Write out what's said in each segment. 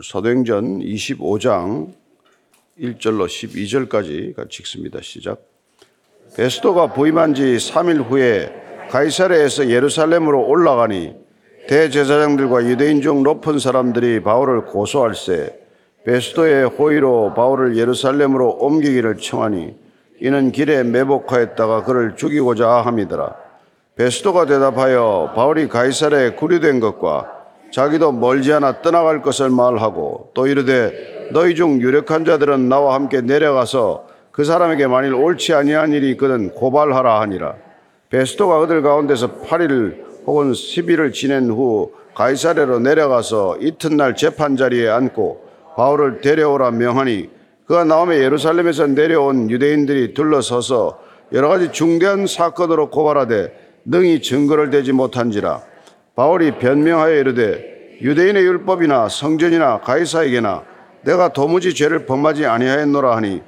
사도행전 25장 1절로 12절까지 같이 읽습니다. 시작. 베스도가 부임한 지 3일 후에 가이사랴에서 예루살렘으로 올라가니 대제사장들과 유대인 중 높은 사람들이 바울을 고소할세 베스도의 호의로 바울을 예루살렘으로 옮기기를 청하니 이는 길에 매복하였다가 그를 죽이고자 함이더라. 베스도가 대답하여 바울이 가이사랴에 구류된 것과 자기도 멀지 않아 떠나갈 것을 말하고 또 이르되 너희 중 유력한 자들은 나와 함께 내려가서 그 사람에게 만일 옳지 아니한 일이 있거든 고발하라 하니라. 베스도가 그들 가운데서 8일 혹은 10일을 지낸 후 가이사랴로 내려가서 이튿날 재판 자리에 앉고 바울을 데려오라 명하니 그가 나오며 예루살렘에서 내려온 유대인들이 둘러서서 여러 가지 중대한 사건으로 고발하되 능히 증거를 대지 못한지라 바울이 변명하여 이르되 유대인의 율법이나 성전이나 가이사에게나 내가 도무지 죄를 범하지 아니하였노라 하니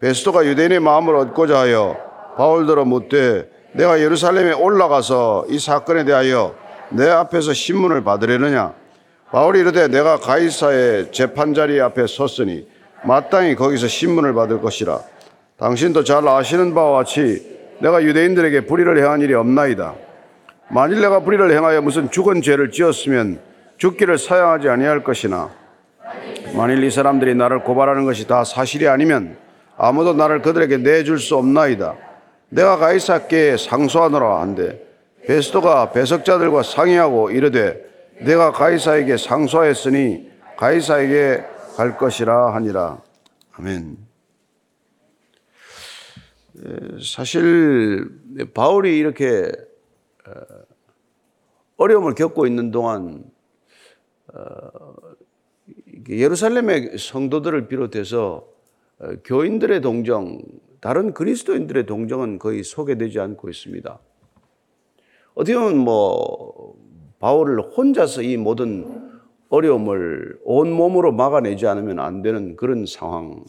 베스도가 유대인의 마음을 얻고자 하여 바울더러 묻되 내가 예루살렘에 올라가서 이 사건에 대하여 내 앞에서 신문을 받으려느냐? 바울이 이르되 내가 가이사의 재판 자리 앞에 섰으니 마땅히 거기서 신문을 받을 것이라. 당신도 잘 아시는 바와 같이 내가 유대인들에게 불의를 행한 일이 없나이다 만일 내가 불의를 행하여 무슨 죽은 죄를 지었으면 죽기를 사양하지 아니할 것이나 만일 이 사람들이 나를 고발하는 것이 다 사실이 아니면 아무도 나를 그들에게 내줄 수 없나이다. 내가 가이사께 상소하노라 한데 베스도가 배석자들과 상의하고 이르되 내가 가이사에게 상소하였으니 가이사에게 갈 것이라 하니라. 아멘. 사실 바울이 이렇게 어려움을 겪고 있는 동안 예루살렘의 성도들을 비롯해서 교인들의 동정, 다른 그리스도인들의 동정은 거의 소개되지 않고 있습니다. 어떻게 보면 뭐 바울을 혼자서 이 모든 어려움을 온 몸으로 막아내지 않으면 안 되는 그런 상황에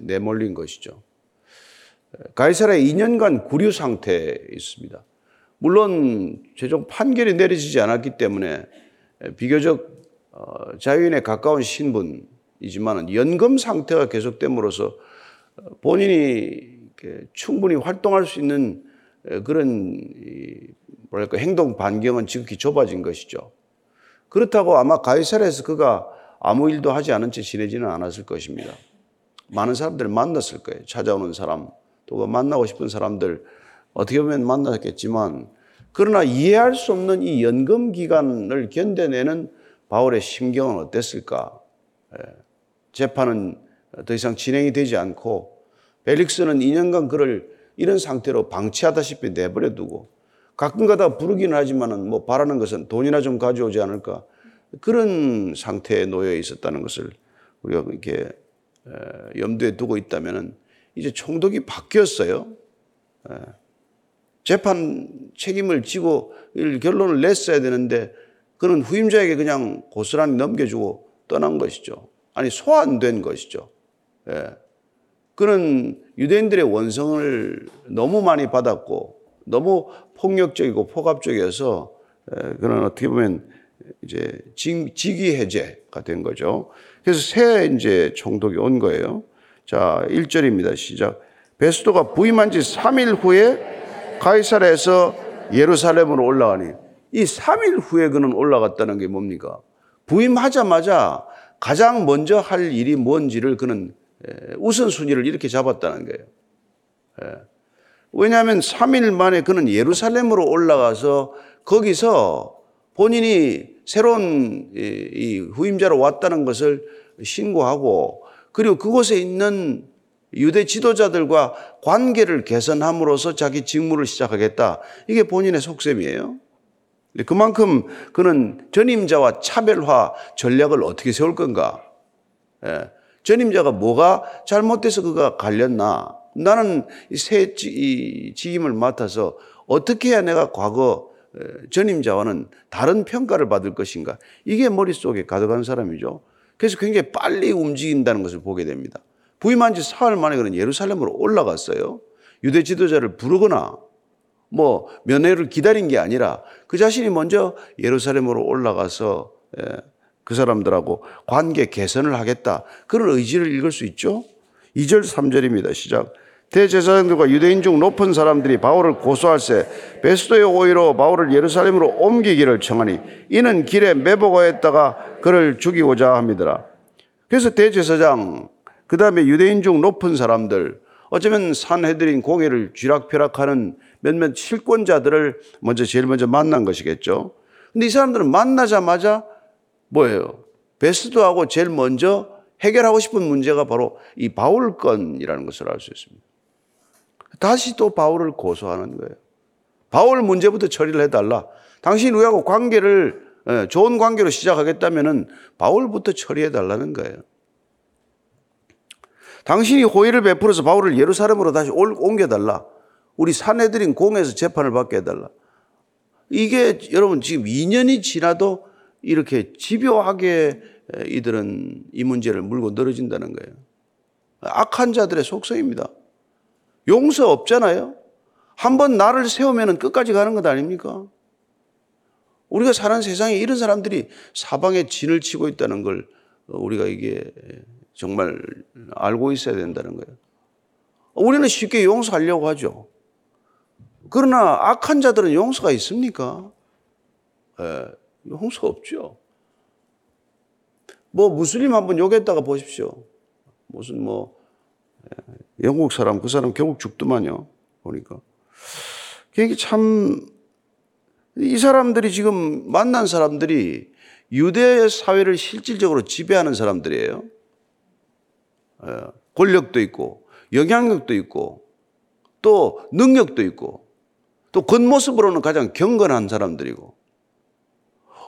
내몰린 것이죠. 가이사라 2년간 구류 상태에 있습니다. 물론 최종 판결이 내려지지 않았기 때문에 비교적 어, 자유인에 가까운 신분이지만 연금 상태가 계속됨으로써 본인이 충분히 활동할 수 있는 그런 뭐랄까 행동 반경은 지극히 좁아진 것이죠. 그렇다고 아마 가이사라에서 그가 아무 일도 하지 않은 채 지내지는 않았을 것입니다. 많은 사람들을 만났을 거예요. 찾아오는 사람, 또 만나고 싶은 사람들 어떻게 보면 만났겠지만 그러나 이해할 수 없는 이 연금 기간을 견뎌내는 바울의 심경은 어땠을까? 예. 재판은 더 이상 진행이 되지 않고 벨릭스는 2년간 그를 이런 상태로 방치하다시피 내버려 두고 가끔 가다 부르기는 하지만은 뭐 바라는 것은 돈이나 좀 가져오지 않을까 그런 상태에 놓여 있었다는 것을 우리가 이렇게 염두에 두고 있다면은 이제 총독이 바뀌었어요. 예. 재판 책임을 지고 결론을 냈어야 되는데 그는 후임자에게 그냥 고스란히 넘겨주고 떠난 것이죠. 아니 소환된 것이죠. 예. 그는 유대인들의 원성을 너무 많이 받았고 너무 폭력적이고 포갑적이어서 예, 그는 어떻게 보면 이제 직위 해제가 된 거죠. 그래서 새 이제 총독이 온 거예요. 자, 1절입니다. 시작. 베스도가 부임한 지 3일 후에 가이사라에서 예루살렘으로 올라가니 이 3일 후에 그는 올라갔다는 게 뭡니까? 부임하자마자 가장 먼저 할 일이 뭔지를 그는 우선순위를 이렇게 잡았다는 거예요. 왜냐하면 3일 만에 그는 예루살렘으로 올라가서 거기서 본인이 새로운 이 후임자로 왔다는 것을 신고하고 그리고 그곳에 있는 유대 지도자들과 관계를 개선함으로써 자기 직무를 시작하겠다. 이게 본인의 속셈이에요. 그만큼 그는 전임자와 차별화 전략을 어떻게 세울 건가? 예. 전임자가 뭐가 잘못돼서 그가 갈렸나? 나는 새 직임을 맡아서 어떻게 해야 내가 과거 전임자와는 다른 평가를 받을 것인가? 이게 머릿속에 가득한 사람이죠. 그래서 굉장히 빨리 움직인다는 것을 보게 됩니다. 부임한 지 사흘 만에 그는 예루살렘으로 올라갔어요. 유대 지도자를 부르거나 뭐 면회를 기다린 게 아니라 그 자신이 먼저 예루살렘으로 올라가서 예, 그 사람들하고 관계 개선을 하겠다. 그런 의지를 읽을 수 있죠. 2절 3절입니다. 시작. 대제사장들과 유대인 중 높은 사람들이 바울을 고소할세 베스도의 오히려 바울을 예루살렘으로 옮기기를 청하니 이는 길에 매복하였다가 그를 죽이고자 합니다라. 그래서 대제사장 그 다음에 유대인 중 높은 사람들 어쩌면 산해드린 공회를 쥐락펴락하는 몇몇 실권자들을 먼저 제일 먼저 만난 것이겠죠. 근데 이 사람들은 만나자마자 뭐예요? 베스도하고 제일 먼저 해결하고 싶은 문제가 바로 이 바울 건이라는 것을 알 수 있습니다. 다시 또 바울을 고소하는 거예요. 바울 문제부터 처리를 해달라. 당신 우리하고 관계를 예, 좋은 관계로 시작하겠다면은 바울부터 처리해달라는 거예요. 당신이 호의를 베풀어서 바울을 예루살렘으로 다시 옮겨달라. 우리 사내들인 공에서 재판을 받게 해달라. 이게 여러분 지금 2년이 지나도 이렇게 집요하게 이들은 이 문제를 물고 늘어진다는 거예요. 악한 자들의 속성입니다. 용서 없잖아요. 한번 나를 세우면 끝까지 가는 것 아닙니까? 우리가 사는 세상에 이런 사람들이 사방에 진을 치고 있다는 걸 우리가 이게 정말 알고 있어야 된다는 거예요. 우리는 쉽게 용서하려고 하죠. 그러나 악한 자들은 용서가 있습니까? 예, 용서 없죠. 뭐 무슬림 한번 욕했다가 보십시오. 무슨 뭐 예, 영국 사람 그 사람 결국 죽더만요. 보니까. 그게 참 이 사람들이 지금 만난 사람들이 유대 사회를 실질적으로 지배하는 사람들이에요. 예, 권력도 있고 영향력도 있고 또 능력도 있고 또 겉모습으로는 가장 경건한 사람들이고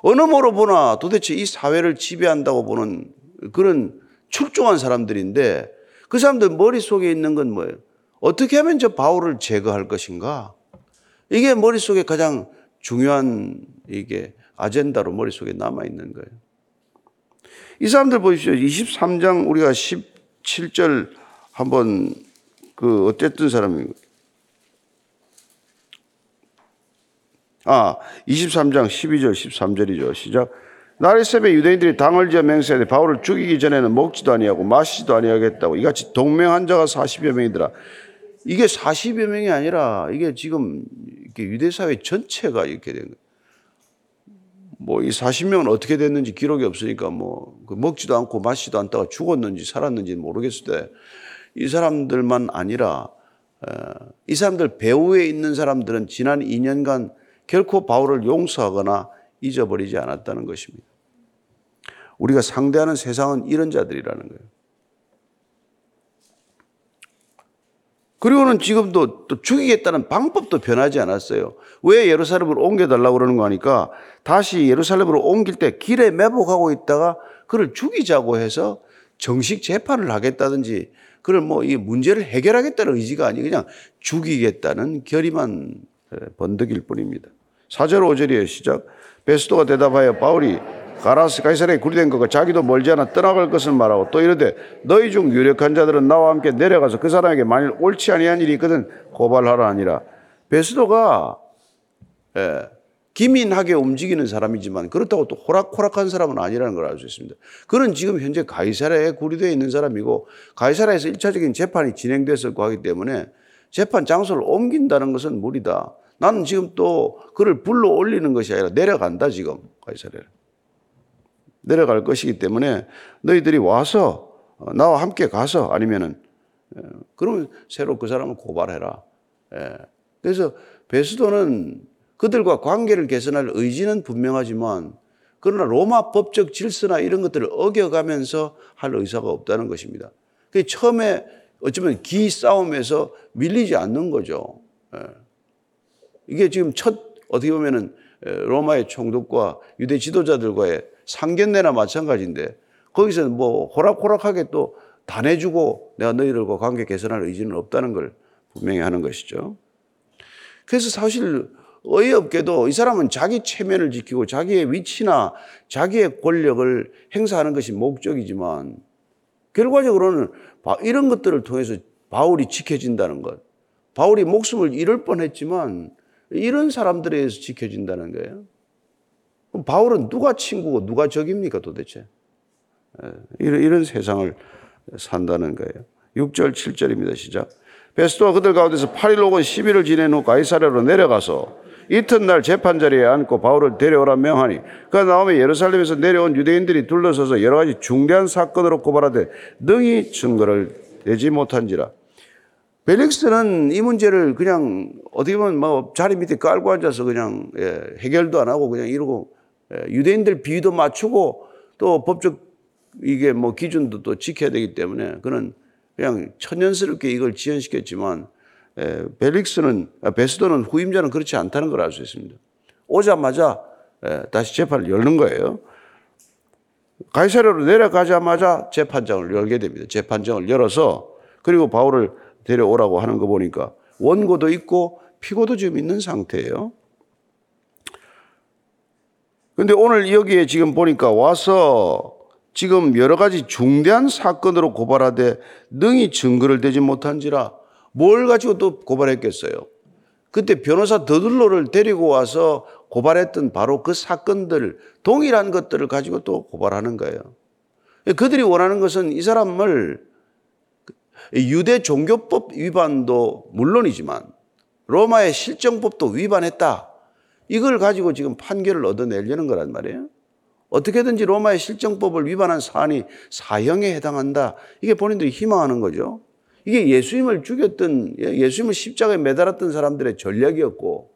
어느 모로 보나 도대체 이 사회를 지배한다고 보는 그런 출중한 사람들인데 그 사람들 머릿속에 있는 건 뭐예요? 어떻게 하면 저 바울을 제거할 것인가? 이게 머릿속에 가장 중요한 이게 아젠다로 머릿속에 남아 있는 거예요. 이 사람들 보십시오. 23장 우리가 17절 한번 그 어쨌든 사람이 아, 23장 12절 13절이죠. 시작. 새벽에 유대인들이 당을 지어 맹세하되 바울을 죽이기 전에는 먹지도 아니하고 마시지도 아니하겠다고 이같이 동맹한 자가 40여 명이더라. 이게 40여 명이 아니라 이게 지금 이렇게 유대 사회 전체가 이렇게 된 거예요. 뭐 이 40명은 어떻게 됐는지 기록이 없으니까 뭐그 먹지도 않고 마시지도 않다가 죽었는지 살았는지 모르겠을 때 이 사람들만 아니라 이 사람들 배후에 있는 사람들은 지난 2년간 결코 바울을 용서하거나 잊어버리지 않았다는 것입니다. 우리가 상대하는 세상은 이런 자들이라는 거예요. 그리고는 지금도 또 죽이겠다는 방법도 변하지 않았어요. 왜 예루살렘으로 옮겨달라고 그러는 거 하니까 다시 예루살렘으로 옮길 때 길에 매복하고 있다가 그를 죽이자고 해서 정식 재판을 하겠다든지 그걸 뭐 이 문제를 해결하겠다는 의지가 아니 그냥 죽이겠다는 결의만 번득일 뿐입니다. 4절 5절이에요. 시작. 베스도가 대답하여 바울이 가라스 가이사랴에 구리된 것과 자기도 멀지 않아 떠나갈 것을 말하고 또 이르되 너희 중 유력한 자들은 나와 함께 내려가서 그 사람에게 만일 옳지 아니한 일이 있거든 고발하라 아니라 베스도가 예, 기민하게 움직이는 사람이지만 그렇다고 또 호락호락한 사람은 아니라는 걸 알 수 있습니다. 그는 지금 현재 가이사랴에 구리되어 있는 사람이고 가이사랴에서 1차적인 재판이 진행됐을 하기 때문에 재판 장소를 옮긴다는 것은 무리다. 나는 지금 또 그를 불러 올리는 것이 아니라 내려간다 지금 가이사랴를. 내려갈 것이기 때문에 너희들이 와서 어, 나와 함께 가서 아니면은 어, 그러면 새로 그 사람을 고발해라. 예. 그래서 베스도는 그들과 관계를 개선할 의지는 분명하지만 그러나 로마 법적 질서나 이런 것들을 어겨가면서 할 의사가 없다는 것입니다. 그 처음에 어쩌면 기 싸움에서 밀리지 않는 거죠. 예. 이게 지금 첫 어떻게 보면은 로마의 총독과 유대 지도자들과의 상견례나 마찬가지인데 거기서 뭐 호락호락하게 또 단해주고 내가 너희들과 관계 개선할 의지는 없다는 걸 분명히 하는 것이죠. 그래서 사실 어이없게도 이 사람은 자기 체면을 지키고 자기의 위치나 자기의 권력을 행사하는 것이 목적이지만 결과적으로는 이런 것들을 통해서 바울이 지켜진다는 것. 바울이 목숨을 잃을 뻔했지만 이런 사람들에 의해서 지켜진다는 거예요. 바울은 누가 친구고 누가 적입니까 도대체? 예, 이런, 이런 세상을 산다는 거예요. 6절, 7절입니다. 시작. 베스토가 그들 가운데서 8일 혹은 10일을 지낸 후 가이사랴로 내려가서 이튿날 재판 자리에 앉고 바울을 데려오라 명하니 그 다음에 예루살렘에서 내려온 유대인들이 둘러서서 여러 가지 중대한 사건으로 고발하되 능히 증거를 내지 못한지라. 벨릭스는 이 문제를 그냥 어떻게 보면 뭐 자리 밑에 깔고 앉아서 그냥 예, 해결도 안 하고 그냥 이러고 예, 유대인들 비위도 맞추고 또 법적 이게 뭐 기준도 또 지켜야 되기 때문에 그는 그냥 천연스럽게 이걸 지연시켰지만 에, 벨릭스는 아, 베스도는 후임자는 그렇지 않다는 걸 알 수 있습니다. 오자마자 에, 다시 재판을 열는 거예요. 가이사르로 내려가자마자 재판장을 열게 됩니다. 재판장을 열어서 그리고 바울을 데려오라고 하는 거 보니까 원고도 있고 피고도 지금 있는 상태예요. 근데 오늘 여기에 지금 보니까 와서 지금 여러 가지 중대한 사건으로 고발하되 능히 증거를 대지 못한지라 뭘 가지고 또 고발했겠어요? 그때 변호사 더들로를 데리고 와서 고발했던 바로 그 사건들, 동일한 것들을 가지고 또 고발하는 거예요. 그들이 원하는 것은 이 사람을 유대 종교법 위반도 물론이지만 로마의 실정법도 위반했다. 이걸 가지고 지금 판결을 얻어내려는 거란 말이에요. 어떻게든지 로마의 실정법을 위반한 사안이 사형에 해당한다. 이게 본인들이 희망하는 거죠. 이게 예수님을 죽였던, 예, 예수님을 십자가에 매달았던 사람들의 전략이었고,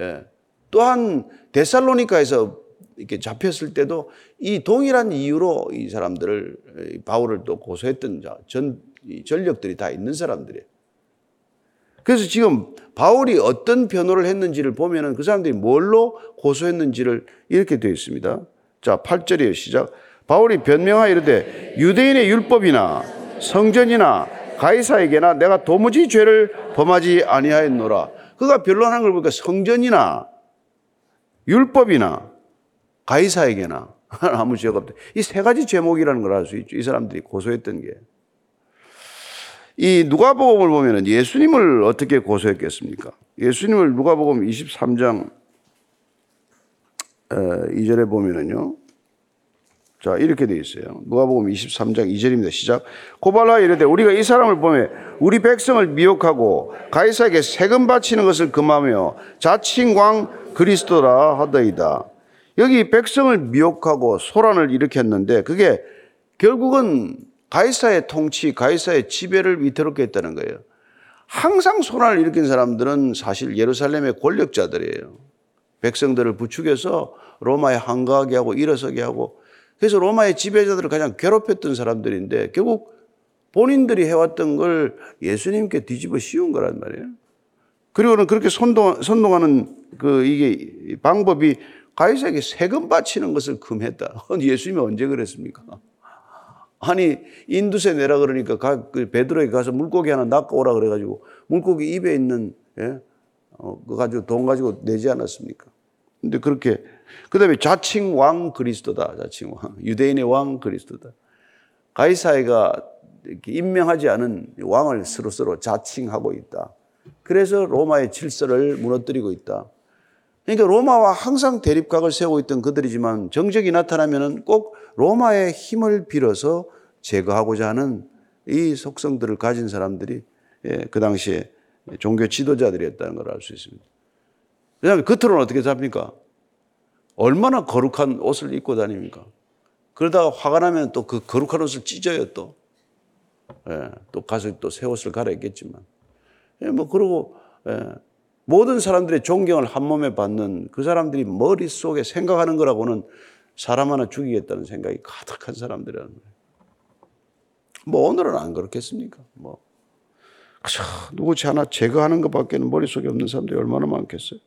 예. 또한 데살로니카에서 이렇게 잡혔을 때도 이 동일한 이유로 이 사람들을, 바울을 또 고소했던 전, 전력들이 다 있는 사람들이에요. 그래서 지금 바울이 어떤 변호를 했는지를 보면은 그 사람들이 뭘로 고소했는지를 이렇게 되어 있습니다. 자, 8절이에요. 시작. 바울이 변명하여 이르되 유대인의 율법이나 성전이나 가이사에게나 내가 도무지 죄를 범하지 아니하였노라. 그가 변론하는 걸 보니까 성전이나 율법이나 가이사에게나 아무 죄가 없다. 이 세 가지 제목이라는 걸 알 수 있죠. 이 사람들이 고소했던 게. 이 누가복음을 보면은 예수님을 어떻게 고소했겠습니까? 예수님을 누가복음 23장 2절에 어, 보면은요. 자, 이렇게 돼 있어요. 누가복음 23장 2절입니다. 시작. 고발하여 이르되 우리가 이 사람을 보며 우리 백성을 미혹하고 가이사에게 세금 바치는 것을 금하며 자칭 왕 그리스도라 하더이다. 여기 백성을 미혹하고 소란을 일으켰는데 그게 결국은 가이사의 통치, 가이사의 지배를 위태롭게 했다는 거예요. 항상 소란을 일으킨 사람들은 사실 예루살렘의 권력자들이에요. 백성들을 부추겨서 로마에 항거하게 하고 일어서게 하고 그래서 로마의 지배자들을 가장 괴롭혔던 사람들인데 결국 본인들이 해왔던 걸 예수님께 뒤집어 씌운 거란 말이에요. 그리고는 그렇게 선동, 선동하는 그 이게 방법이 가이사에게 세금 바치는 것을 금했다. 예수님이 언제 그랬습니까? 아니 인두세 내라 그러니까 가, 그 베드로에게 가서 물고기 하나 낚아 오라 그래가지고 물고기 입에 있는 예? 어, 그거 가지고 돈 가지고 내지 않았습니까? 근데 그렇게 그 다음에 자칭 왕 그리스도다. 자칭 왕. 유대인의 왕 그리스도다. 가이사이가 임명하지 않은 왕을 스스로 자칭하고 있다. 그래서 로마의 질서를 무너뜨리고 있다. 그러니까 로마와 항상 대립각을 세우고 있던 그들이지만 정적이 나타나면 꼭 로마의 힘을 빌어서 제거하고자 하는 이 속성들을 가진 사람들이 예, 그 당시에 종교 지도자들이었다는 걸 알 수 있습니다. 그 다음에 겉으로는 어떻게 잡니까? 얼마나 거룩한 옷을 입고 다닙니까? 그러다가 화가 나면 또 그 거룩한 옷을 찢어요, 또. 예, 또 가서 또 새 옷을 갈아입겠지만. 예, 뭐, 그러고, 예, 모든 사람들의 존경을 한 몸에 받는 그 사람들이 머릿속에 생각하는 거라고는 사람 하나 죽이겠다는 생각이 가득한 사람들이라는 거예요. 뭐, 오늘은 안 그렇겠습니까? 뭐. 그저 누구지 하나 제거하는 것밖에는 머릿속에 없는 사람들이 얼마나 많겠어요?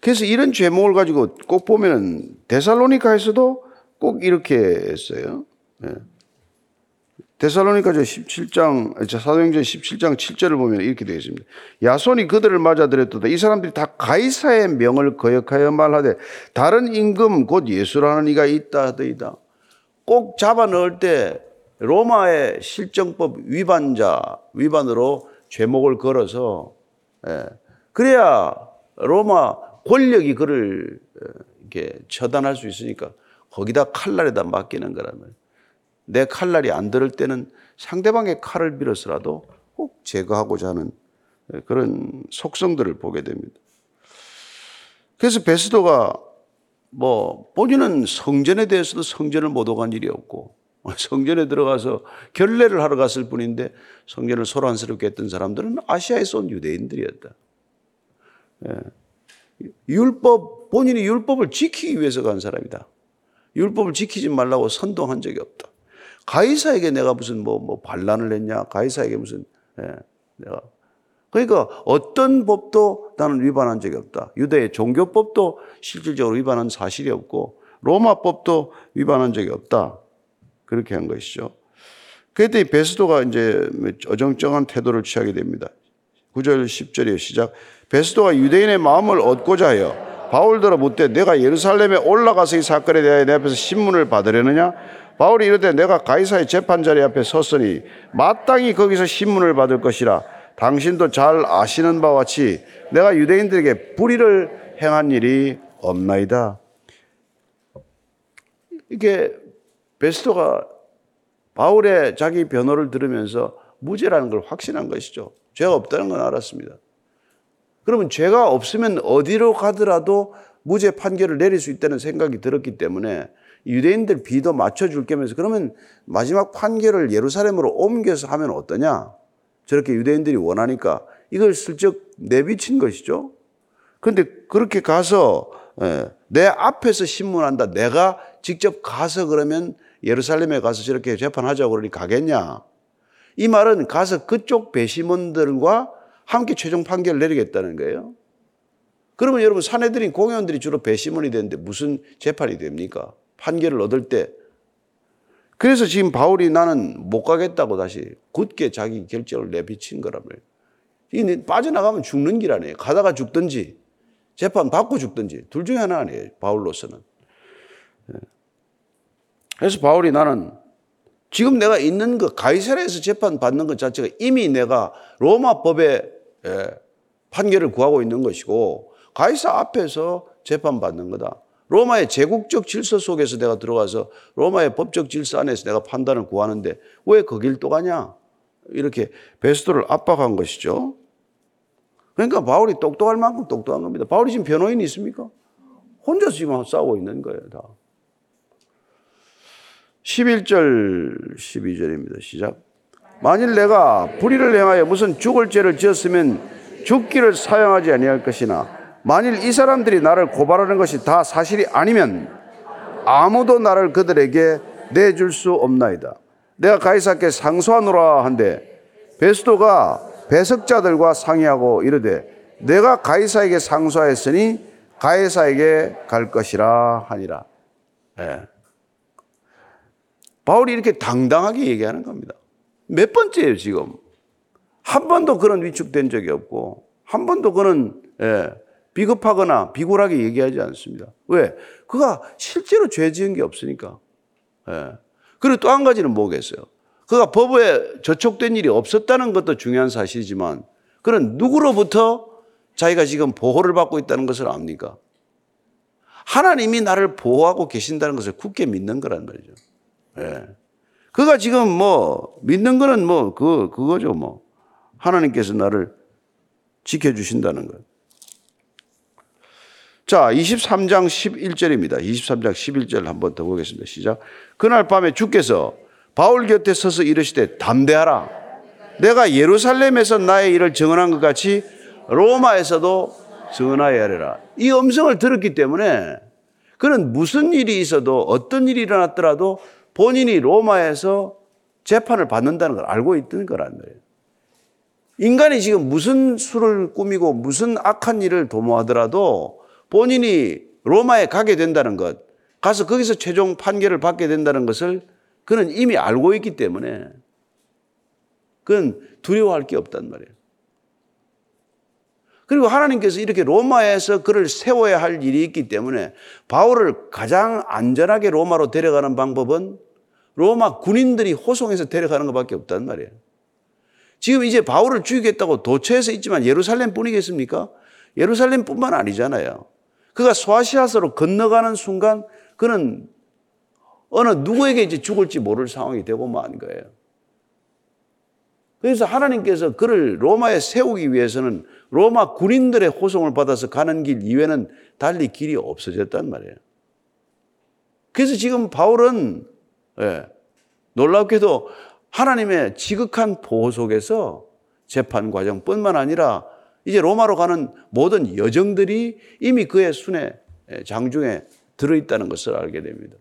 그래서 이런 제목을 가지고 꼭 보면은 데살로니카에서도 꼭 이렇게 했어요. 네. 데살로니가 17장, 사도행전 17장 7절을 보면 이렇게 되어 있습니다. 야손이 그들을 맞아들였도다. 이 사람들이 다 가이사의 명을 거역하여 말하되 다른 임금 곧 예수라는 이가 있다 하더이다. 꼭 잡아 넣을 때 로마의 실정법 위반자, 위반으로 죄목을 걸어서, 예. 그래야 로마 권력이 그를 어, 이렇게 처단할 수 있으니까 거기다 칼날에다 맡기는 말이에요. 내 칼날이 안 들을 때는 상대방의 칼을 빌어서라도 꼭 제거하고자 하는 그런 속성들을 보게 됩니다. 그래서 베스도가 뭐 본인은 성전에 대해서도 성전을 못 오간 일이 없고 성전에 들어가서 결례를 하러 갔을 뿐인데 성전을 소란스럽게 했던 사람들은 아시아에서 온 유대인들이었다. 예. 율법 본인이 율법을 지키기 위해서 간 사람이다. 율법을 지키지 말라고 선동한 적이 없다. 가이사에게 내가 무슨 뭐, 뭐 반란을 했냐? 가이사에게 무슨 예, 내가 그러니까 어떤 법도 나는 위반한 적이 없다. 유대의 종교법도 실질적으로 위반한 사실이 없고 로마법도 위반한 적이 없다. 그렇게 한 것이죠. 그때 베스도가 이제 어정쩡한 태도를 취하게 됩니다. 9절 10절의 시작. 베스도가 유대인의 마음을 얻고자 하여 바울더러 묻되 내가 예루살렘에 올라가서 이 사건에 대하여 내 앞에서 신문을 받으려느냐? 바울이 이르되 내가 가이사의 재판 자리 앞에 섰으니 마땅히 거기서 신문을 받을 것이라 당신도 잘 아시는 바와 같이 내가 유대인들에게 불의를 행한 일이 없나이다. 이게 베스토가 바울의 자기 변호를 들으면서 무죄라는 걸 확신한 것이죠. 죄가 없다는 건 알았습니다. 그러면 죄가 없으면 어디로 가더라도 무죄 판결을 내릴 수 있다는 생각이 들었기 때문에 유대인들 비도 맞춰줄 겸해서 그러면 마지막 판결을 예루살렘으로 옮겨서 하면 어떠냐? 저렇게 유대인들이 원하니까 이걸 슬쩍 내비친 것이죠. 그런데 그렇게 가서 예, 내 앞에서 신문한다. 내가 직접 가서 그러면 예루살렘에 가서 저렇게 재판하자고 그러니 가겠냐? 이 말은 가서 그쪽 배심원들과 함께 최종 판결을 내리겠다는 거예요. 그러면 여러분 사내들인 공회원들이 주로 배심원이 되는데 무슨 재판이 됩니까? 판결을 얻을 때 그래서 지금 바울이 나는 못 가겠다고 다시 굳게 자기 결정을 내비친 거란 말이에요. 빠져나가면 죽는 길 아니에요. 가다가 죽든지 재판 받고 죽든지 둘 중에 하나 아니에요. 바울로서는. 예. 그래서 바울이 나는 지금 내가 있는 그 가이사라에서 재판 받는 것 자체가 이미 내가 로마 법의 예, 판결을 구하고 있는 것이고 가이사 앞에서 재판 받는 거다. 로마의 제국적 질서 속에서 내가 들어가서 로마의 법적 질서 안에서 내가 판단을 구하는데 왜 거길 또 가냐? 이렇게 베스도를 압박한 것이죠. 그러니까 바울이 똑똑할 만큼 똑똑한 겁니다. 바울이 지금 변호인이 있습니까? 혼자서 지금 싸우고 있는 거예요, 다. 11절, 12절입니다. 시작. 만일 내가 불의를 행하여 무슨 죽을 죄를 지었으면 죽기를 사용하지 아니할 것이나 만일 이 사람들이 나를 고발하는 것이 다 사실이 아니면 아무도 나를 그들에게 내줄 수 없나이다. 내가 가이사께 상소하노라 한데 베스도가 배석자들과 상의하고 이르되 내가 가이사에게 상소하였으니 가이사에게 갈 것이라 하니라. 네. 바울이 이렇게 당당하게 얘기하는 겁니다. 몇 번째예요, 지금. 한 번도 그런 위축된 적이 없고, 한 번도 그런, 예, 비겁하거나 비굴하게 얘기하지 않습니다. 왜? 그가 실제로 죄 지은 게 없으니까. 예. 그리고 또 한 가지는 뭐겠어요? 그가 법에 저촉된 일이 없었다는 것도 중요한 사실이지만 그는 누구로부터 자기가 지금 보호를 받고 있다는 것을 압니까? 하나님이 나를 보호하고 계신다는 것을 굳게 믿는 거란 말이죠. 예. 그가 지금 뭐 믿는 거는 뭐 그, 그거죠 뭐. 하나님께서 나를 지켜주신다는 것. 자, 23장 11절입니다. 23장 11절 한번 더 보겠습니다. 시작. 그날 밤에 주께서 바울 곁에 서서 이르시되 담대하라. 내가 예루살렘에서 나의 일을 증언한 것 같이 로마에서도 증언하여야 하리라. 이 음성을 들었기 때문에 그는 무슨 일이 있어도 어떤 일이 일어났더라도 본인이 로마에서 재판을 받는다는 걸 알고 있던 거란 말이에요. 인간이 지금 무슨 수를 꾸미고 무슨 악한 일을 도모하더라도 본인이 로마에 가게 된다는 것, 가서 거기서 최종 판결을 받게 된다는 것을 그는 이미 알고 있기 때문에 그건 두려워할 게 없단 말이에요. 그리고 하나님께서 이렇게 로마에서 그를 세워야 할 일이 있기 때문에 바울을 가장 안전하게 로마로 데려가는 방법은 로마 군인들이 호송해서 데려가는 것밖에 없단 말이에요. 지금 이제 바울을 죽이겠다고 도처에서 있지만 예루살렘 뿐이겠습니까? 예루살렘 뿐만 아니잖아요. 그가 소아시아스로 건너가는 순간 그는 어느 누구에게 이제 죽을지 모를 상황이 되고 만 거예요. 그래서 하나님께서 그를 로마에 세우기 위해서는 로마 군인들의 호송을 받아서 가는 길 이외에는 달리 길이 없어졌단 말이에요. 그래서 지금 바울은 예, 놀랍게도 하나님의 지극한 보호 속에서 재판 과정뿐만 아니라 이제 로마로 가는 모든 여정들이 이미 그의 순회 장중에 들어있다는 것을 알게 됩니다.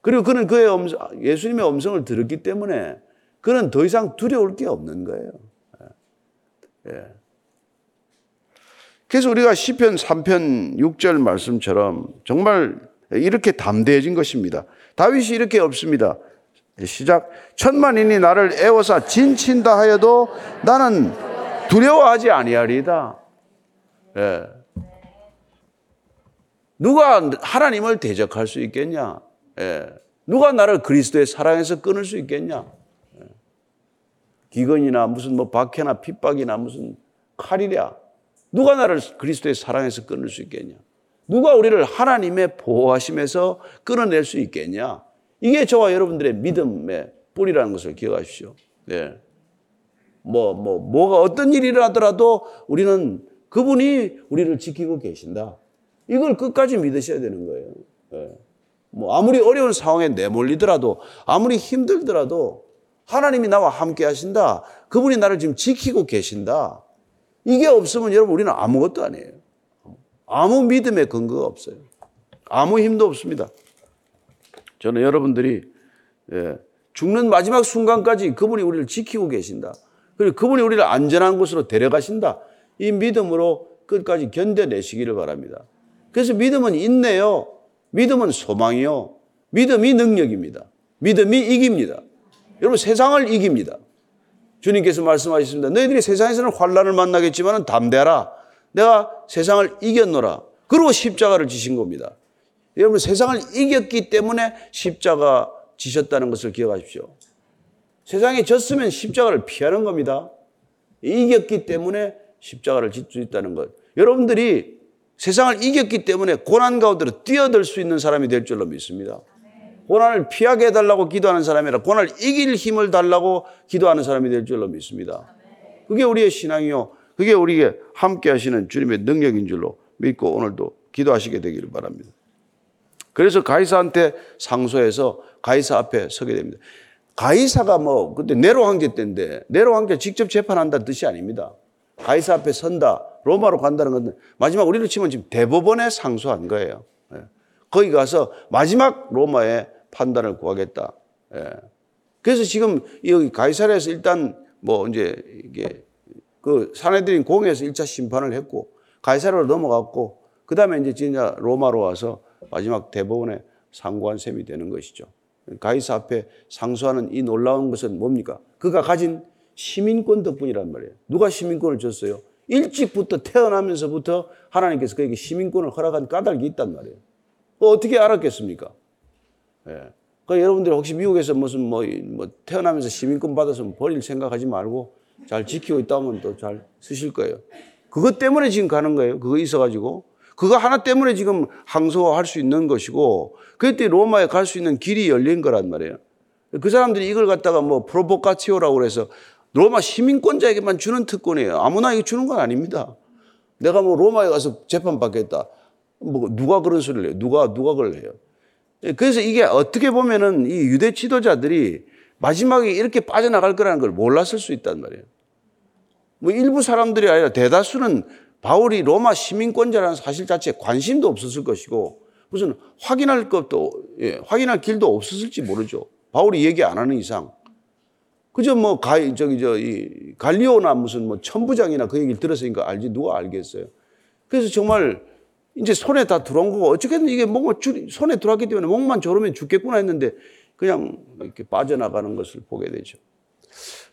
그리고 그는 그의 음성, 예수님의 음성을 들었기 때문에 그는 더 이상 두려울 게 없는 거예요. 예. 그래서 우리가 시편 3편 6절 말씀처럼 정말 이렇게 담대해진 것입니다. 다윗이 이렇게 없습니다. 시작. 천만인이 나를 애워서 진친다 하여도 나는 두려워하지 아니하리다. 예. 누가 하나님을 대적할 수 있겠냐? 예. 누가 나를 그리스도의 사랑에서 끊을 수 있겠냐? 예. 기근이나 무슨 뭐 박해나 핍박이나 무슨 칼이랴. 누가 나를 그리스도의 사랑에서 끊을 수 있겠냐? 누가 우리를 하나님의 보호하심에서 끊어낼 수 있겠냐? 이게 저와 여러분들의 믿음의 뿌리라는 것을 기억하십시오. 네. 뭐, 뭐, 뭐가 어떤 일이 일어나더라도 우리는 그분이 우리를 지키고 계신다. 이걸 끝까지 믿으셔야 되는 거예요. 네. 뭐, 아무리 어려운 상황에 내몰리더라도, 아무리 힘들더라도, 하나님이 나와 함께 하신다. 그분이 나를 지금 지키고 계신다. 이게 없으면 여러분, 우리는 아무것도 아니에요. 아무 믿음의 근거가 없어요. 아무 힘도 없습니다. 저는 여러분들이 예, 죽는 마지막 순간까지 그분이 우리를 지키고 계신다. 그리고 그분이 우리를 안전한 곳으로 데려가신다. 이 믿음으로 끝까지 견뎌내시기를 바랍니다. 그래서 믿음은 인내요. 믿음은 소망이요. 믿음이 능력입니다. 믿음이 이깁니다. 여러분 세상을 이깁니다. 주님께서 말씀하셨습니다. 너희들이 세상에서는 환란을 만나겠지만 담대하라. 내가 세상을 이겼노라. 그리고 십자가를 지신 겁니다. 여러분 세상을 이겼기 때문에 십자가 지셨다는 것을 기억하십시오. 세상에 졌으면 십자가를 피하는 겁니다. 이겼기 때문에 십자가를 질 수 있다는 것. 여러분들이 세상을 이겼기 때문에 고난 가운데로 뛰어들 수 있는 사람이 될 줄로 믿습니다. 고난을 피하게 해달라고 기도하는 사람이 아니라 고난을 이길 힘을 달라고 기도하는 사람이 될 줄로 믿습니다. 그게 우리의 신앙이요. 그게 우리에게 함께 하시는 주님의 능력인 줄로 믿고 오늘도 기도하시게 되기를 바랍니다. 그래서 가이사한테 상소해서 가이사 앞에 서게 됩니다. 가이사가 뭐 그때 네로 황제 때인데 네로 황제 직접 재판한다는 뜻이 아닙니다. 가이사 앞에 선다, 로마로 간다는 건 마지막 우리로 치면 지금 대법원에 상소한 거예요. 예. 거기 가서 마지막 로마의 판단을 구하겠다. 예. 그래서 지금 여기 가이사에서 일단 뭐 이제 이게 그 사내들인 공에서 1차 심판을 했고 가이사로 넘어갔고 그 다음에 이제 진짜 로마로 와서 마지막 대법원에 상고한 셈이 되는 것이죠. 가이사 앞에 상소하는 이 놀라운 것은 뭡니까? 그가 가진 시민권 덕분이란 말이에요. 누가 시민권을 줬어요? 일찍부터 태어나면서부터 하나님께서 그에게 시민권을 허락한 까닭이 있단 말이에요. 어떻게 알았겠습니까? 예. 그 여러분들 혹시 미국에서 무슨 뭐, 뭐 태어나면서 시민권 받아서 버릴 생각하지 말고 잘 지키고 있다면 또 잘 쓰실 거예요. 그것 때문에 지금 가는 거예요. 그거 있어가지고. 그거 하나 때문에 지금 항소할 수 있는 것이고, 그때 로마에 갈 수 있는 길이 열린 거란 말이에요. 그 사람들이 이걸 갖다가 뭐 프로보카티오라고 그래서 로마 시민권자에게만 주는 특권이에요. 아무나 이게 주는 건 아닙니다. 내가 뭐 로마에 가서 재판받겠다. 뭐 누가 그런 소리를 해요? 누가, 누가 그걸 해요? 그래서 이게 어떻게 보면은 이 유대 지도자들이 마지막에 이렇게 빠져나갈 거라는 걸 몰랐을 수 있단 말이에요. 뭐 일부 사람들이 아니라 대다수는 바울이 로마 시민권자라는 사실 자체에 관심도 없었을 것이고 무슨 확인할 것도 예, 확인할 길도 없었을지 모르죠. 바울이 얘기 안 하는 이상. 그저 뭐 가, 저기 저 이 갈리오나 무슨 뭐 천부장이나 그 얘기를 들었으니까 알지 누가 알겠어요. 그래서 정말 이제 손에 다 들어온 거고 어떻게든 이게 뭔가 손에 들어왔기 때문에 목만 조르면 죽겠구나 했는데 그냥 이렇게 빠져나가는 것을 보게 되죠.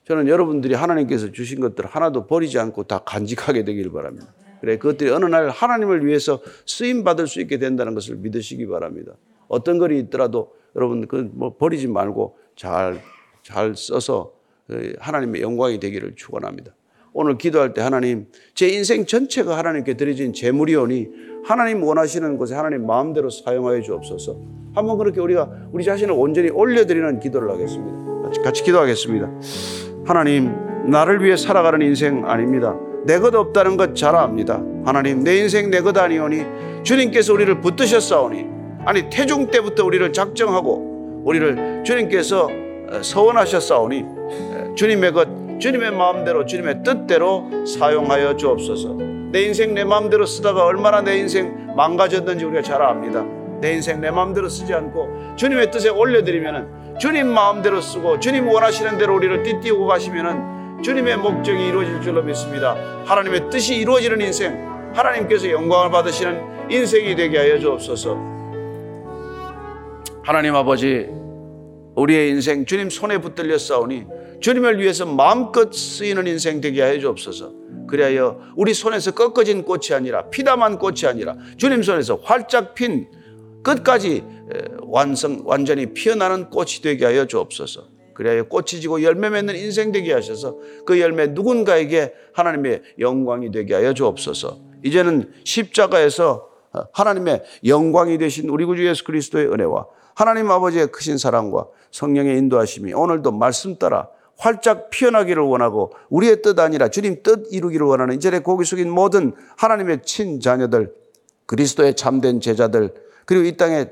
저는 여러분들이 하나님께서 주신 것들 하나도 버리지 않고 다 간직하게 되길 바랍니다. 그래, 그것들이 어느 날 하나님을 위해서 쓰임 받을 수 있게 된다는 것을 믿으시기 바랍니다. 어떤 글이 있더라도 여러분 그 뭐 버리지 말고 잘, 잘 써서 하나님의 영광이 되기를 축원합니다. 오늘 기도할 때 하나님 제 인생 전체가 하나님께 드려진 재물이오니 하나님 원하시는 곳에 하나님 마음대로 사용하여 주옵소서. 한번 그렇게 우리가 우리 자신을 온전히 올려드리는 기도를 하겠습니다. 같이, 같이 기도하겠습니다. 하나님 나를 위해 살아가는 인생 아닙니다. 내 것 없다는 것 잘 압니다. 하나님 내 인생 내 것 아니오니 주님께서 우리를 붙드셨사오니 아니 태중 때부터 우리를 작정하고 우리를 주님께서 어, 서원하셨사오니 에, 주님의 것 주님의 마음대로 주님의 뜻대로 사용하여 주옵소서. 내 인생 내 마음대로 쓰다가 얼마나 내 인생 망가졌는지 우리가 잘 압니다. 내 인생 내 마음대로 쓰지 않고 주님의 뜻에 올려드리면은 주님 마음대로 쓰고 주님 원하시는 대로 우리를 띠띠우고 가시면은 주님의 목적이 이루어질 줄로 믿습니다. 하나님의 뜻이 이루어지는 인생, 하나님께서 영광을 받으시는 인생이 되게 하여 주옵소서. 하나님 아버지, 우리의 인생 주님 손에 붙들려 싸우니 주님을 위해서 마음껏 쓰이는 인생 되게 하여 주옵소서. 그리하여 우리 손에서 꺾어진 꽃이 아니라 피담한 꽃이 아니라 주님 손에서 활짝 핀 끝까지 에, 완성 완전히 피어나는 꽃이 되게 하여 주옵소서. 그래야 꽃이 지고 열매 맺는 인생 되게 하셔서 그 열매 누군가에게 하나님의 영광이 되게 하여 주옵소서. 이제는 십자가에서 하나님의 영광이 되신 우리 구주 예수 그리스도의 은혜와 하나님 아버지의 크신 사랑과 성령의 인도하심이 오늘도 말씀 따라 활짝 피어나기를 원하고 우리의 뜻 아니라 주님 뜻 이루기를 원하는 이전에 고기 숙인 모든 하나님의 친자녀들 그리스도의 참된 제자들 그리고 이 땅에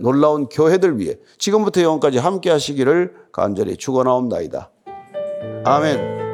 놀라운 교회들 위해 지금부터 영원까지 함께 하시기를 간절히 축원하옵나이다. 아멘.